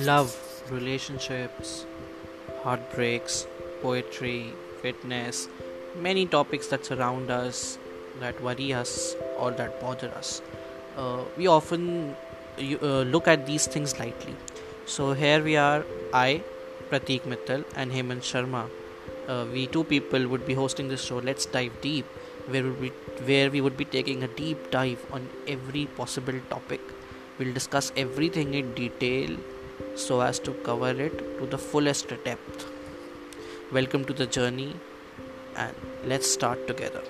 love, relationships, heartbreaks, poetry, fitness, many topics that surround us, that worry us, or that bother us. Uh, we often uh, look at these things lightly. So here we are, I, Pratik Mittal, and Hemant Sharma. Uh, we two people would be hosting this show. Let's dive deep, where we where we would be taking a deep dive on every possible topic. We'll discuss everything in detail so as to cover it to the fullest depth. Welcome to the journey and let's start together.